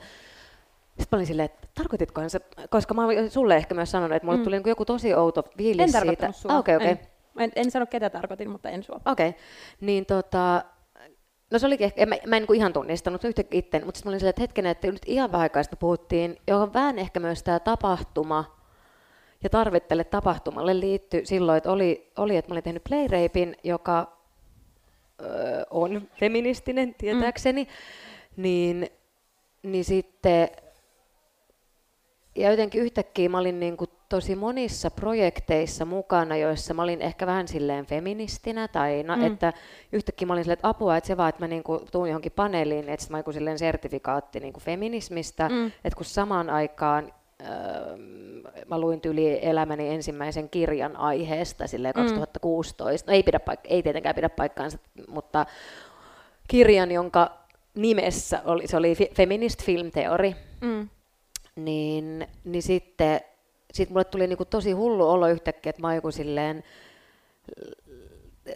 sitten mä olin silleen, että tarkoititkohan se, koska mä olin sulle ehkä myös sanonut, että mulle mm. tuli joku tosi outo fiilis en siitä. Sua. Ah, okay, okay. En, en, en sano ketä tarkoitin, mutta en sua. Okei, okay. niin tota, No se olikin ehkä, en, mä, mä en niin ihan tunnistanut yhtäkkiä itse, mutta sitten mä olin silleen, että hetken, että nyt ihan vähän aikaa puhuttiin, johon vähän ehkä myös tämä tapahtuma ja tarvittele tapahtumalle liittyi silloin, että oli, oli että mä olin tehnyt Playrapein, joka ö, on feministinen tietääkseni, mm. niin, niin sitten ja jotenkin yhtäkkiä mä olin niin kuin tosi monissa projekteissa mukana, joissa mä olin ehkä vähän silleen feministinä, tai no, mm. että yhtäkkiä mä olin silleen, että apua, että se vaan, että mä niin kuin tuun johonkin paneeliin, että mä joku silleen sertifikaatti niin kuin feminismistä, mm. että kun samaan aikaan mä luin tyli elämäni ensimmäisen kirjan aiheesta silleen 2016, mm. no ei, pidä paik- ei tietenkään pidä paikkaansa, mutta kirjan, jonka nimessä oli, se oli Feminist Film Theory, mm. Niin, niin sitten sit mulle tuli niinku tosi hullu olo yhtäkkiä, että mä oon joku silleen,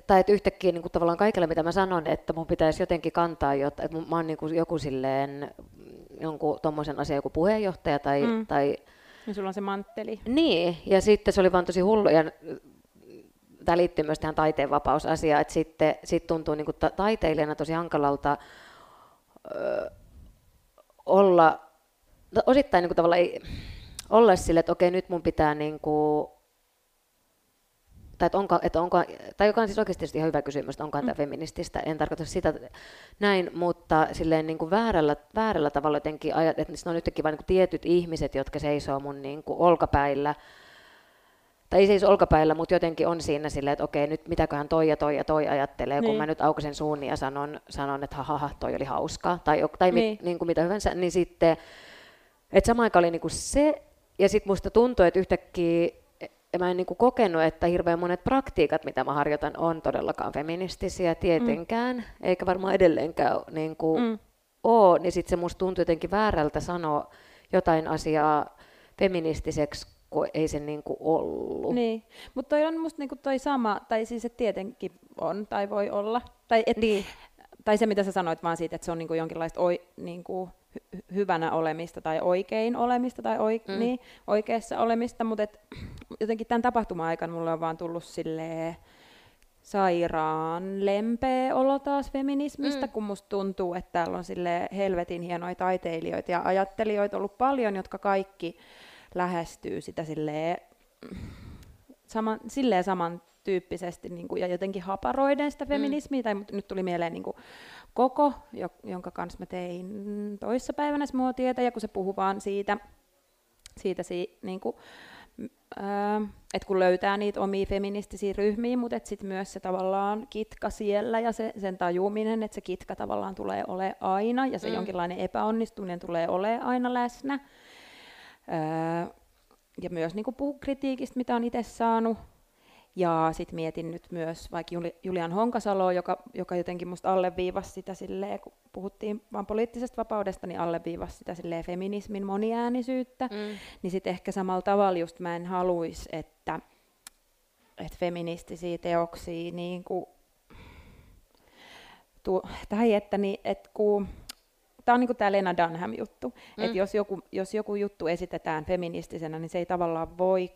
tai että yhtäkkiä niin kuin tavallaan kaikille, mitä mä sanon, että mun pitäisi jotenkin kantaa, jotta, että mä oon niin kuin joku silleen, jonkun tommosen asian joku puheenjohtaja tai, mm. tai... Ja sulla on se mantteli. Niin, ja sitten se oli vaan tosi hullu, ja tämä liittyy myös tähän taiteenvapausasiaan, että sitten sit tuntuu niin kuin ta- taiteilijana tosi hankalalta ö, olla osittain niin kuin tavallaan ei, olla sille, että okei, nyt mun pitää niin kuin, tai että onko, että onko, tai joka on siis oikeasti ihan hyvä kysymys, että onko mm. tämä feminististä, en tarkoita sitä näin, mutta silleen niin kuin väärällä, väärällä tavalla jotenkin, että ne on nytkin vain niin tietyt ihmiset, jotka seisoo mun niin kuin olkapäillä, tai ei seiso olkapäillä, mutta jotenkin on siinä silleen, että okei, nyt mitäköhän toi ja toi ja toi ajattelee, niin. kun mä nyt aukasen suun ja sanon, sanon että ha, toi oli hauskaa, tai, tai niin. mit, niin kuin mitä hyvänsä, niin sitten et sama aika oli niinku se, ja sitten musta tuntui, että yhtäkkiä ja mä en niinku kokenut, että hirveän monet praktiikat, mitä mä harjoitan, on todellakaan feministisiä tietenkään, mm. eikä varmaan edelleenkään niinku mm. ole, niin sitten se musta tuntui jotenkin väärältä sanoa jotain asiaa feministiseksi, kun ei se niinku ollut. Niin, mutta toi on musta niinku toi sama, tai siis että tietenkin on, tai voi olla. Tai, et, niin. tai se, mitä sä sanoit vaan siitä, että se on niinku jonkinlaista oi, hyvänä olemista tai oikein olemista tai oi, mm. niin, oikeassa olemista, mutta et, jotenkin tämän tapahtuma-aikana mulle on vaan tullut silleen sairaan lempeä olo taas feminismistä, mm. kun musta tuntuu, että täällä on sille helvetin hienoja taiteilijoita ja ajattelijoita ollut paljon, jotka kaikki lähestyy sitä silleen, sama, silleen samantyyppisesti niin kuin, ja jotenkin haparoiden sitä mm. feminismiä, mm. tai nyt tuli mieleen niin kuin, koko, jonka kanssa mä tein toissapäivänä muotietä, ja kun se puhuu vaan siitä, siitä si, niin kuin, että kun löytää niitä omia feministisiä ryhmiä, mutta sitten myös se tavallaan kitka siellä ja se, sen tajuminen, että se kitka tavallaan tulee ole aina ja se mm. jonkinlainen epäonnistuminen tulee ole aina läsnä. Öö, ja myös niin puhu kritiikistä, mitä on itse saanut. Ja sitten mietin nyt myös vaikka Julian Honkasalo, joka, joka jotenkin musta alleviivasi sitä silleen, kun puhuttiin vain poliittisesta vapaudesta, niin alleviivasi sitä silleen feminismin moniäänisyyttä. Mm. Niin sitten ehkä samalla tavalla just mä en haluaisi, että, että feministisiä teoksia niin kuin, tu, tai että, niin, että kun Tämä on niin tämä Lena Dunham-juttu, mm. että jos joku, jos joku juttu esitetään feministisenä, niin se ei tavallaan voi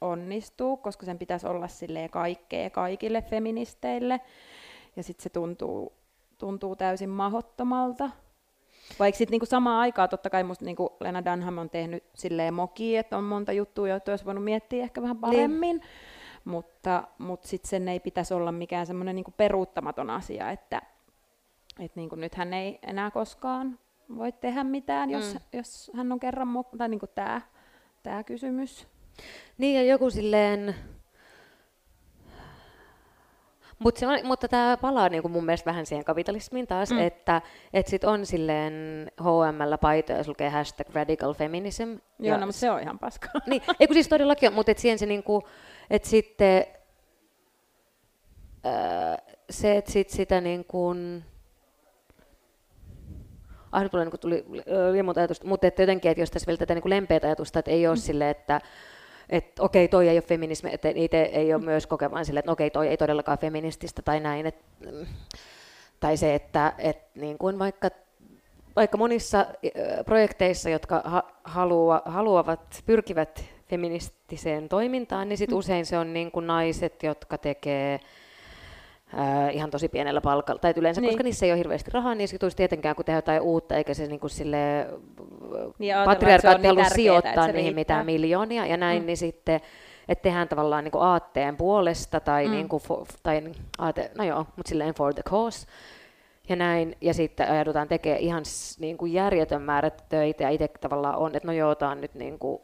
onnistuu, koska sen pitäisi olla silleen kaikkea kaikille feministeille. Ja sitten se tuntuu, tuntuu täysin mahottomalta. Vaikka sitten niinku samaan aikaan totta kai musta niinku Lena Dunham on tehnyt silleen moki, että on monta juttua, joita olisi voinut miettiä ehkä vähän niin. paremmin. Niin. Mutta, mutta sitten sen ei pitäisi olla mikään semmoinen niinku peruuttamaton asia, että et niinku nyt hän ei enää koskaan voi tehdä mitään, jos, mm. jos hän on kerran, mo- tai niinku tämä kysymys. Niin ja joku silleen, Mut se on, mutta tämä palaa niinku mun mielestä vähän siihen kapitalismiin taas, mm. että et sit on silleen HML paitoja, jos lukee hashtag radical feminism. Joo, ja no, mutta se on ihan paskaa. Niin, ei kun siis todellakin on, mutta et siihen se niinku, että sitten äh, se, että sit sitä niin kuin, ah, tulee, niin tuli liian monta ajatusta, mutta että jotenkin, että jos tässä vielä tätä niin lempeätä ajatusta, että ei ole mm. sille, että että okei, toi ei ole feminismi, että itse ei ole myös kokemaan sille, että okei, toi ei todellakaan feminististä tai näin. Et, mm, tai se, että et niin kuin vaikka, vaikka monissa projekteissa, jotka ha- halua, haluavat, pyrkivät feministiseen toimintaan, niin sit mm. usein se on niin kuin naiset, jotka tekee Äh, ihan tosi pienellä palkalla. Tai yleensä, niin. koska niissä ei ole hirveästi rahaa, niin se tulisi tietenkään, kun tehdään jotain uutta, eikä se niin kuin sille niin patriarkaatti halua niin sijoittaa niihin riittää. mitään miljoonia ja näin, mm. niin sitten että tehdään tavallaan niin kuin aatteen puolesta tai, mm. niin kuin for, tai aate, no joo, mutta silleen for the cause ja näin, ja sitten ajatutaan tekemään ihan niin kuin järjetön määrä töitä, ja itse tavallaan on, että no joo, tämä on nyt niin kuin,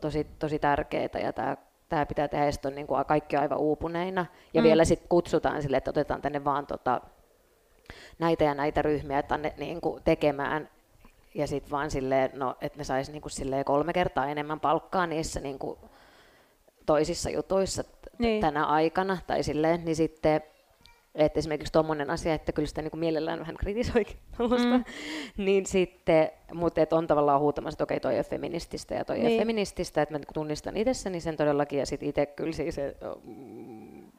tosi, tosi tärkeää, ja tämä tämä pitää tehdä, ja on niin kuin kaikki aivan uupuneina. Ja mm. vielä sitten kutsutaan sille, että otetaan tänne vaan tota, näitä ja näitä ryhmiä tänne niin kuin tekemään. Ja sitten vaan silleen, no, että ne saisi niin kuin silleen kolme kertaa enemmän palkkaa niissä niin kuin toisissa jutuissa niin. tänä aikana. Tai silleen, niin sitten että esimerkiksi tuommoinen asia, että kyllä sitä niin kuin mielellään vähän kritisoikin mm. niin sitten, mutta että on tavallaan huutamassa, että okei, toi on feminististä ja toi niin. on feminististä, että mä niinku tunnistan itsessäni sen todellakin, ja sitten itse kyllä siis, mm,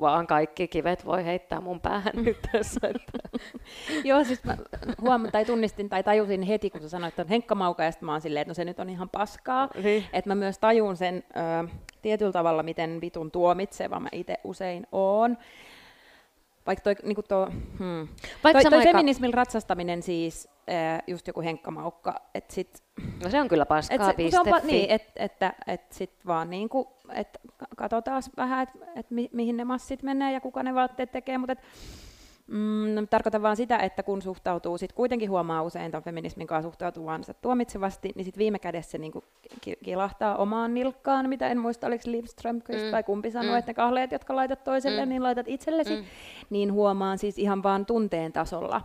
vaan kaikki kivet voi heittää mun päähän nyt tässä. Että. Joo, siis mä huomasin tai tunnistin tai tajusin heti, kun sä sanoit, että on Henkka Mauka, ja mä oon silleen, että no se nyt on ihan paskaa. Niin. Että mä myös tajun sen ö, tietyllä tavalla, miten vitun tuomitseva mä itse usein oon. Vaikka toi, niin tuo, hmm. Vaikka toi, toi aika... feminismin ratsastaminen siis, äh, just joku Henkka Maukka, että sit... No se on kyllä paskaa, et se, se on, Niin, et, että et sit vaan niin kuin, et katsotaan vähän, että et mi, mihin ne massit menee ja kuka ne vaatteet tekee, mutta Mm, tarkoitan vaan sitä, että kun suhtautuu, sit kuitenkin huomaa usein tuon feminismin kanssa suhtautuvansa tuomitsevasti, niin sit viime kädessä se niinku kilahtaa omaan nilkkaan, mitä en muista, oliko Strömqvist mm. tai kumpi sanoi, mm. että ne kahleet, jotka laitat toiselle, mm. niin laitat itsellesi, mm. niin huomaan siis ihan vaan tunteen tasolla,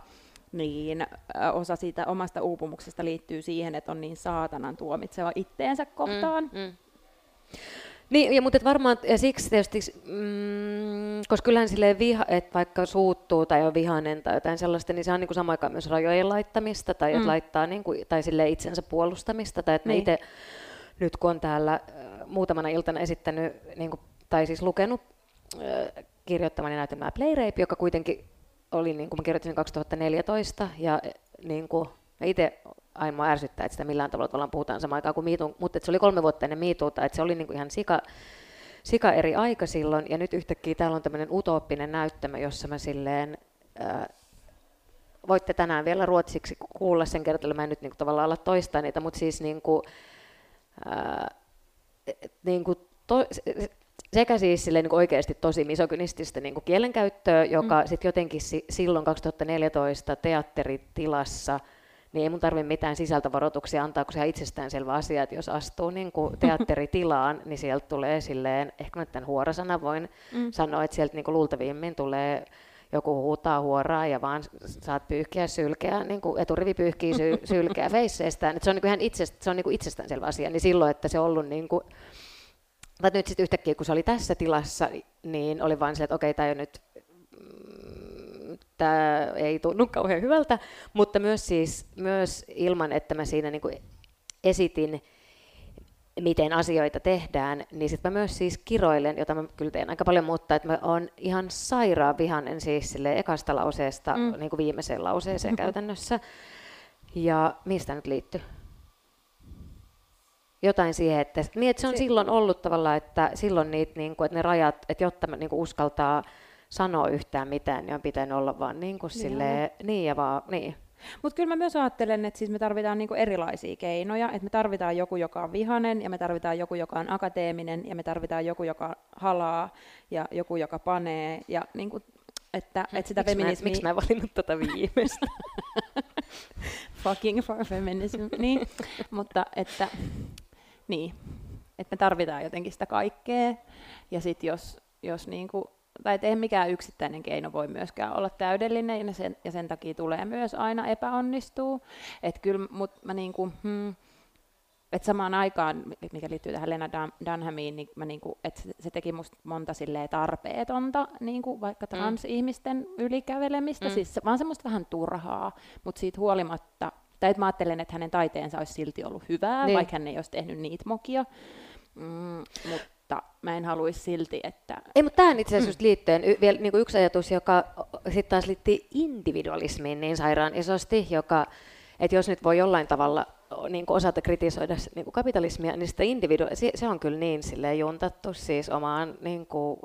niin osa siitä omasta uupumuksesta liittyy siihen, että on niin saatanan tuomitseva itteensä kohtaan. Mm. Mm. Niin, ja, mutta varmaan, ja siksi tietysti, mm, koska kyllähän silleen viha, että vaikka suuttuu tai on vihainen tai jotain sellaista, niin se on niin kuin samaan aikaan myös rajojen laittamista tai mm. laittaa niin kuin, tai sille itsensä puolustamista. Tai että niin. itse nyt kun on täällä äh, muutamana iltana esittänyt, niin kuin, tai siis lukenut äh, kirjoittamani näytelmää Playrape, joka kuitenkin oli, niin kuin mä kirjoitin 2014, ja niin kuin, itse aina mua ärsyttää, että sitä millään tavalla tavallaan puhutaan samaan aikaan kuin miitun, mutta se oli kolme vuotta ennen miituuta, että se oli niinku ihan sika, sika eri aika silloin, ja nyt yhtäkkiä täällä on tämmöinen utooppinen näyttämö, jossa mä silleen, ää, voitte tänään vielä ruotsiksi kuulla sen kertoilla, mä en nyt niinku tavallaan olla toistaa niitä, mutta siis niinku, ää, niinku to, sekä siis silleen niin oikeasti tosi misogynististä niin kielenkäyttöä, joka mm. sitten jotenkin si, silloin 2014 teatteritilassa – niin ei mun tarvitse mitään sisältövaroituksia antaa, kun se on itsestäänselvä asia, että jos astuu niin kuin teatteritilaan, niin sieltä tulee silleen, ehkä mä tämän huorasana voin mm. sanoa, että sieltä niin kuin luultavimmin tulee joku huutaa huoraa ja vaan saat pyyhkiä sylkeä, niin kuin eturivi pyyhkii sy- sylkeä feisseestään. Että se on niin kuin ihan itsestä, se on niin kuin itsestäänselvä asia, niin silloin, että se on ollut niin kuin, tai nyt sitten yhtäkkiä, kun se oli tässä tilassa, niin oli vaan se, että okei, tämä ei nyt tämä ei tunnu kauhean hyvältä, mutta myös, siis, myös ilman, että mä siinä niin kuin esitin, miten asioita tehdään, niin sitten mä myös siis kiroilen, jota mä kyllä teen aika paljon, mutta että mä oon ihan sairaan vihanen siis sille ekasta lauseesta mm. niin kuin viimeiseen lauseeseen käytännössä. Ja mistä nyt liittyy? Jotain siihen, että, niin, että se on se... silloin ollut tavallaan, että silloin niitä, niin kuin, että ne rajat, että jotta mä niin kuin uskaltaa sanoa yhtään mitään, niin on pitänyt olla vaan niin kuin silleen, niin ja vaan, niin. Mutta kyllä mä myös ajattelen, että siis me tarvitaan niinku erilaisia keinoja, että me tarvitaan joku, joka on vihanen, ja me tarvitaan joku, joka on akateeminen, ja me tarvitaan joku, joka halaa, ja joku, joka panee, ja niinku, että, että sitä feminismiä... Miksi mä en valinnut tätä viimeistä? Fucking for feminism, niin, mutta että, niin, että me tarvitaan jotenkin sitä kaikkea, ja sitten jos, jos niinku tai eihän mikään yksittäinen keino voi myöskään olla täydellinen, ja sen, ja sen takia tulee myös aina epäonnistuu. Että kyllä, mut mä niinku, hmm, et samaan aikaan, mikä liittyy tähän Lena Dunhamiin, niin mä niinku, että se, se teki musta monta tarpeetonta, niinku vaikka mm. transihmisten ylikävelemistä, mm. siis vaan semmoista vähän turhaa, mutta siitä huolimatta, tai että mä ajattelen, että hänen taiteensa olisi silti ollut hyvää, niin. vaikka hän ei olisi tehnyt niitä mokia, mm, mutta mä en haluaisi silti, että... Ei, mutta tähän itse asiassa mm. liittyen y- vielä niin yksi ajatus, joka sitten taas liittyy individualismiin niin sairaan isosti, joka, että jos nyt voi jollain tavalla niin kuin osata kritisoida niin kuin kapitalismia, niin sitä individu- se, se on kyllä niin sille juntattu siis omaan niin kuin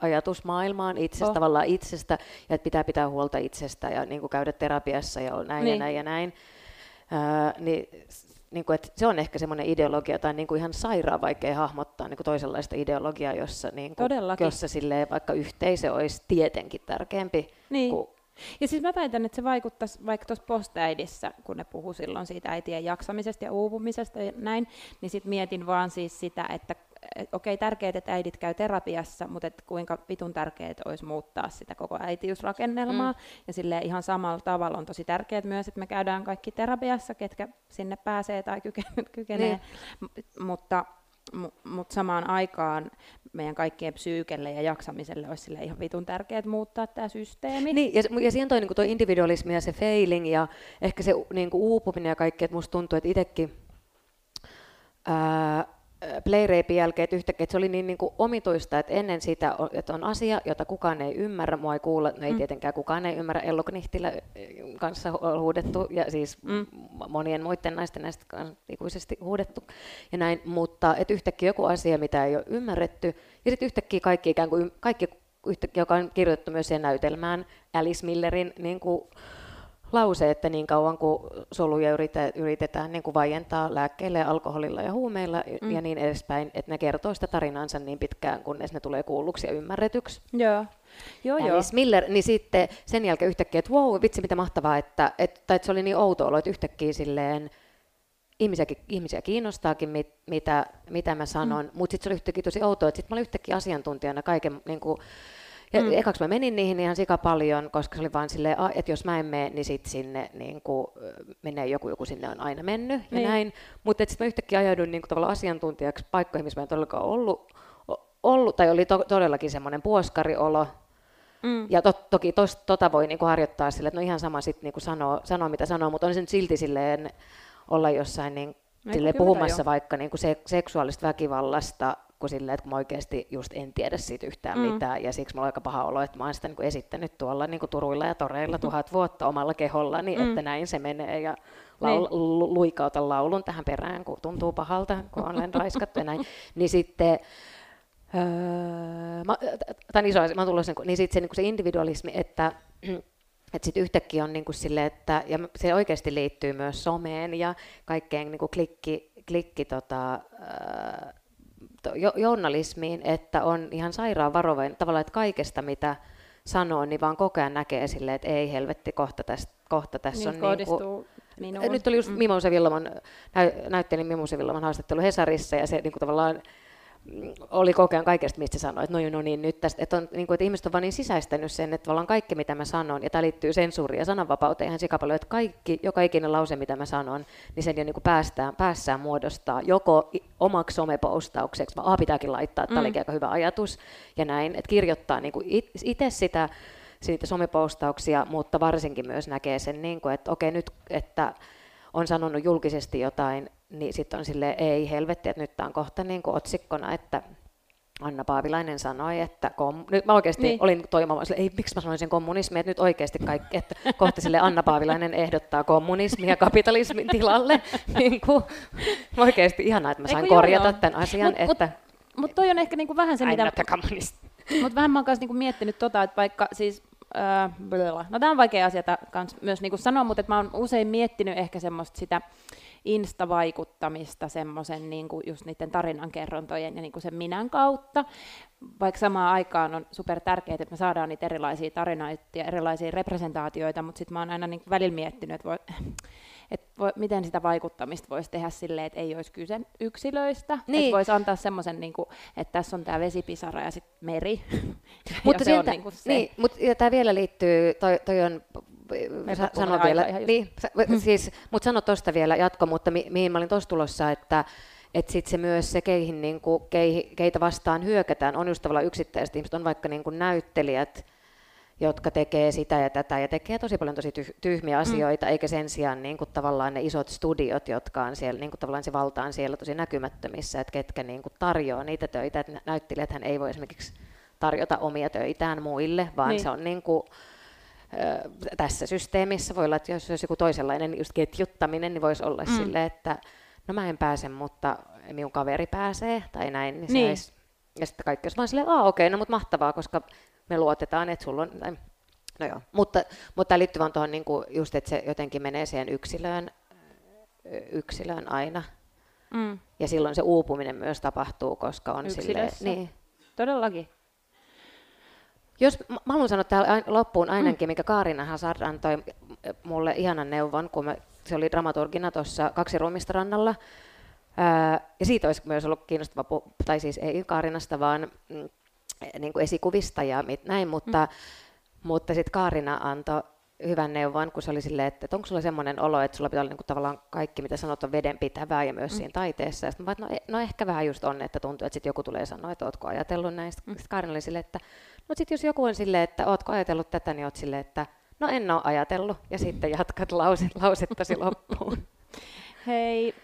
ajatusmaailmaan itsestä, oh. tavallaan itsestä, ja että pitää pitää huolta itsestä ja niin kuin käydä terapiassa ja näin niin. ja näin ja näin. Ää, niin, niin kuin, että se on ehkä semmoinen ideologia, tai niin kuin ihan sairaan vaikea hahmottaa niin kuin toisenlaista ideologiaa, jossa, niin kuin, jossa silleen, vaikka yhteisö olisi tietenkin tärkeämpi niin. kuin ja siis mä väitän, että se vaikuttaisi vaikka tuossa postäidissä, kun ne puhuu silloin siitä äitien jaksamisesta ja uupumisesta ja näin, niin sitten mietin vaan siis sitä, että et, okei, tärkeää, että äidit käy terapiassa, mutta et kuinka vitun tärkeää olisi muuttaa sitä koko äitiysrakennelmaa. Mm. Ja sille ihan samalla tavalla on tosi tärkeää myös, että me käydään kaikki terapiassa, ketkä sinne pääsee tai kykenee. kykenee. Niin. M- mutta mutta samaan aikaan meidän kaikkien psyykelle ja jaksamiselle olisi sille ihan vitun tärkeää muuttaa tämä systeemi. Niin, ja, ja siihen toi, niin toi individualismi ja se failing ja ehkä se niin uupuminen ja kaikki, että musta tuntuu, että itsekin Playreipin jälkeen, että yhtäkkiä että se oli niin, niin kuin omituista, että ennen sitä, että on asia, jota kukaan ei ymmärrä, mua ei kuulla, no ei mm. tietenkään kukaan ei ymmärrä, Elloknihtillä kanssa huudettu ja siis mm. monien muiden naisten näistä ikuisesti huudettu ja näin, mutta että yhtäkkiä joku asia, mitä ei ole ymmärretty ja sitten yhtäkkiä kaikki ikään kuin, kaikki yhtäkkiä, joka on kirjoitettu myös siihen näytelmään, Alice Millerin niin kuin, lause, että niin kauan kuin soluja yritetään niin kuin vaientaa lääkkeillä alkoholilla ja huumeilla mm. ja niin edespäin, että ne kertoo sitä tarinansa niin pitkään, kunnes ne tulee kuulluksi ja ymmärretyksi. Joo. Joo, joo. Miller, niin sitten sen jälkeen yhtäkkiä, että wow, vitsi mitä mahtavaa, että, että, tai että se oli niin outo olo, että yhtäkkiä silleen, ihmisiä, ihmisiä kiinnostaakin, mit, mitä, mitä mä sanon, mm. mutta sitten se oli yhtäkkiä tosi outoa, että sitten mä olin yhtäkkiä asiantuntijana kaiken niin kuin, ja mm. ekaksi mä menin niihin ihan sika paljon, koska se oli vaan silleen, että jos mä en mene, niin sitten sinne niin kuin, menee joku, joku sinne on aina mennyt ja niin. näin. Mutta sitten mä yhtäkkiä ajauduin niin kuin, tavallaan asiantuntijaksi paikkoihin, missä mä en todellakaan ollut, ollut tai oli to, todellakin semmoinen puoskariolo. Mm. Ja to, toki tos, tota voi niinku harjoittaa sille, että no ihan sama sitten niinku sanoo, sanoo, mitä sanoo, mutta on se nyt silti silleen olla jossain niin, silleen puhumassa jo. vaikka niinku se, seksuaalista väkivallasta kuin silleen, että kun mä oikeasti just en tiedä siitä yhtään mm. mitään, ja siksi mulla on aika paha olo, että mä oon sitä niin kuin esittänyt tuolla niin kuin turuilla ja toreilla tuhat vuotta omalla kehollani, mm. että näin se menee, ja laul- niin. luikauta laulun tähän perään, kun tuntuu pahalta, kun olen raiskattu ja näin, niin sitten Öö, mä, tämän iso asia, mä tullut sen, niin sitten se, niin se individualismi, että että sitten yhtäkkiä on niin kuin sille, että, ja se oikeasti liittyy myös someen ja kaikkeen niin kuin klikki, klikki tota, öö, journalismiin, että on ihan sairaan varovainen tavallaan, että kaikesta mitä sanoo, niin vaan koko ajan näkee silleen, että ei helvetti, kohta, tästä, kohta tässä niin, on... Niin kuin, minuun. Nyt oli just mm. Mimose Villaman, näyttelin Mimose Villaman haastattelu Hesarissa, ja se niin kuin tavallaan oli koko ajan kaikesta, mistä sanoi, että no, no niin, nyt tästä, että, on, niin kuin, että ihmiset on vaan niin sisäistänyt sen, että tavallaan kaikki, mitä mä sanon, ja tämä liittyy sensuuriin ja sananvapauteen ihan sikapaljon, että kaikki, joka ikinen lause, mitä mä sanon, niin sen jo niin kuin päästään, päässään muodostaa joko omaksi somepostaukseksi, vaan pitääkin laittaa, että mm. tämä aika hyvä ajatus, ja näin, että kirjoittaa niin kuin itse sitä, siitä somepostauksia, mutta varsinkin myös näkee sen, niin kuin, että okei nyt, että on sanonut julkisesti jotain, niin sitten on sille ei helvetti, että nyt tämä on kohta niin kuin otsikkona, että Anna Paavilainen sanoi, että kom... nyt mä oikeasti niin. olin toimamaan, ei miksi mä sanoisin kommunismi, että nyt oikeasti kaikki, että kohta sille Anna Paavilainen ehdottaa kommunismia kapitalismin tilalle. niin kuin, oikeasti ihanaa, että mä sain Eiku korjata joo, tämän asian. Mut, että... Mutta mut toi on ehkä niinku vähän se, mitä... Mutta vähän mä oon niinku miettinyt tota, että vaikka siis Öö, no tämä on vaikea asia kans myös niin sanoa, mutta mä oon usein miettinyt ehkä semmoista sitä insta-vaikuttamista semmoisen niin kuin just niiden tarinankerrontojen ja niin kuin sen minän kautta, vaikka samaan aikaan on super tärkeää, että me saadaan niitä erilaisia tarinoita ja erilaisia representaatioita, mutta sitten mä oon aina niin välillä miettinyt, että, voi, että voi, miten sitä vaikuttamista voisi tehdä silleen, että ei olisi kyse yksilöistä, niin. että voisi antaa semmoisen, niin että tässä on tämä vesipisara ja sitten meri. mutta sieltä, niin, niin, mutta tämä vielä liittyy, toi, toi on sano vielä, niin, siis, mutta sano tuosta vielä jatko, mutta mi, mihin mä olin tuossa tulossa, että että sitten se myös se, keihin, niin kuin, kei, keitä vastaan hyökätään, on just tavallaan yksittäiset ihmiset, on vaikka niin kuin näyttelijät, jotka tekee sitä ja tätä ja tekee tosi paljon tosi tyhmiä mm. asioita, mm. eikä sen sijaan niin kuin tavallaan ne isot studiot, jotka on siellä, niin kuin tavallaan se valta on siellä tosi näkymättömissä, että ketkä niin kuin tarjoaa niitä töitä, että näyttelijät hän ei voi esimerkiksi tarjota omia töitään muille, vaan niin. se on niin kuin, tässä systeemissä voi olla, että jos olisi joku toisenlainen just ketjuttaminen, niin voisi olla mm. sille, että no mä en pääse, mutta minun kaveri pääsee tai näin, niin, niin. Olisi, ja sitten kaikki olisi vaan silleen, okei, okay, no mutta mahtavaa, koska me luotetaan, että sulla on, no joo, mutta, mutta tämä liittyy vaan tuohon niin kuin just, että se jotenkin menee siihen yksilöön, yksilöön aina. Mm. Ja silloin se uupuminen myös tapahtuu, koska on silleen, niin. Todellakin. Jos, mä haluan sanoa tähän loppuun ainakin, mm. mikä Kaarina Hazard antoi mulle ihanan neuvon, kun mä, se oli dramaturgina tuossa kaksi ruumista rannalla. Ää, ja siitä olisi myös ollut kiinnostava, tai siis ei Kaarinasta, vaan mm, niin kuin esikuvista ja mit, näin, mutta, mm. mutta sitten Kaarina antoi hyvän neuvon, kun se oli silleen, että, että onko sulla semmoinen olo, että sulla pitää olla niin kuin tavallaan kaikki, mitä sanot, on vedenpitävää ja myös mm. siinä taiteessa. Ja sitten mä no, e, no, ehkä vähän just on, että tuntuu, että sitten joku tulee sanoa, että ootko ajatellut näistä. Mm. Sitten Kaarina oli silleen, että no sitten jos joku on silleen, että ootko ajatellut tätä, niin oot silleen, että no en ole ajatellut. Ja sitten jatkat lause, lausettasi loppuun. Hei,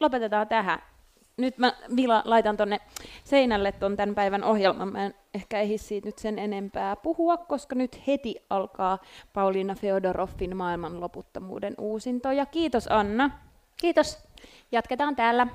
lopetetaan tähän nyt mä Mila laitan tonne seinälle ton tämän päivän ohjelman. Mä en ehkä ehdi siitä nyt sen enempää puhua, koska nyt heti alkaa Pauliina Feodoroffin maailman loputtomuuden uusinto. Ja kiitos Anna. Kiitos. Jatketaan täällä.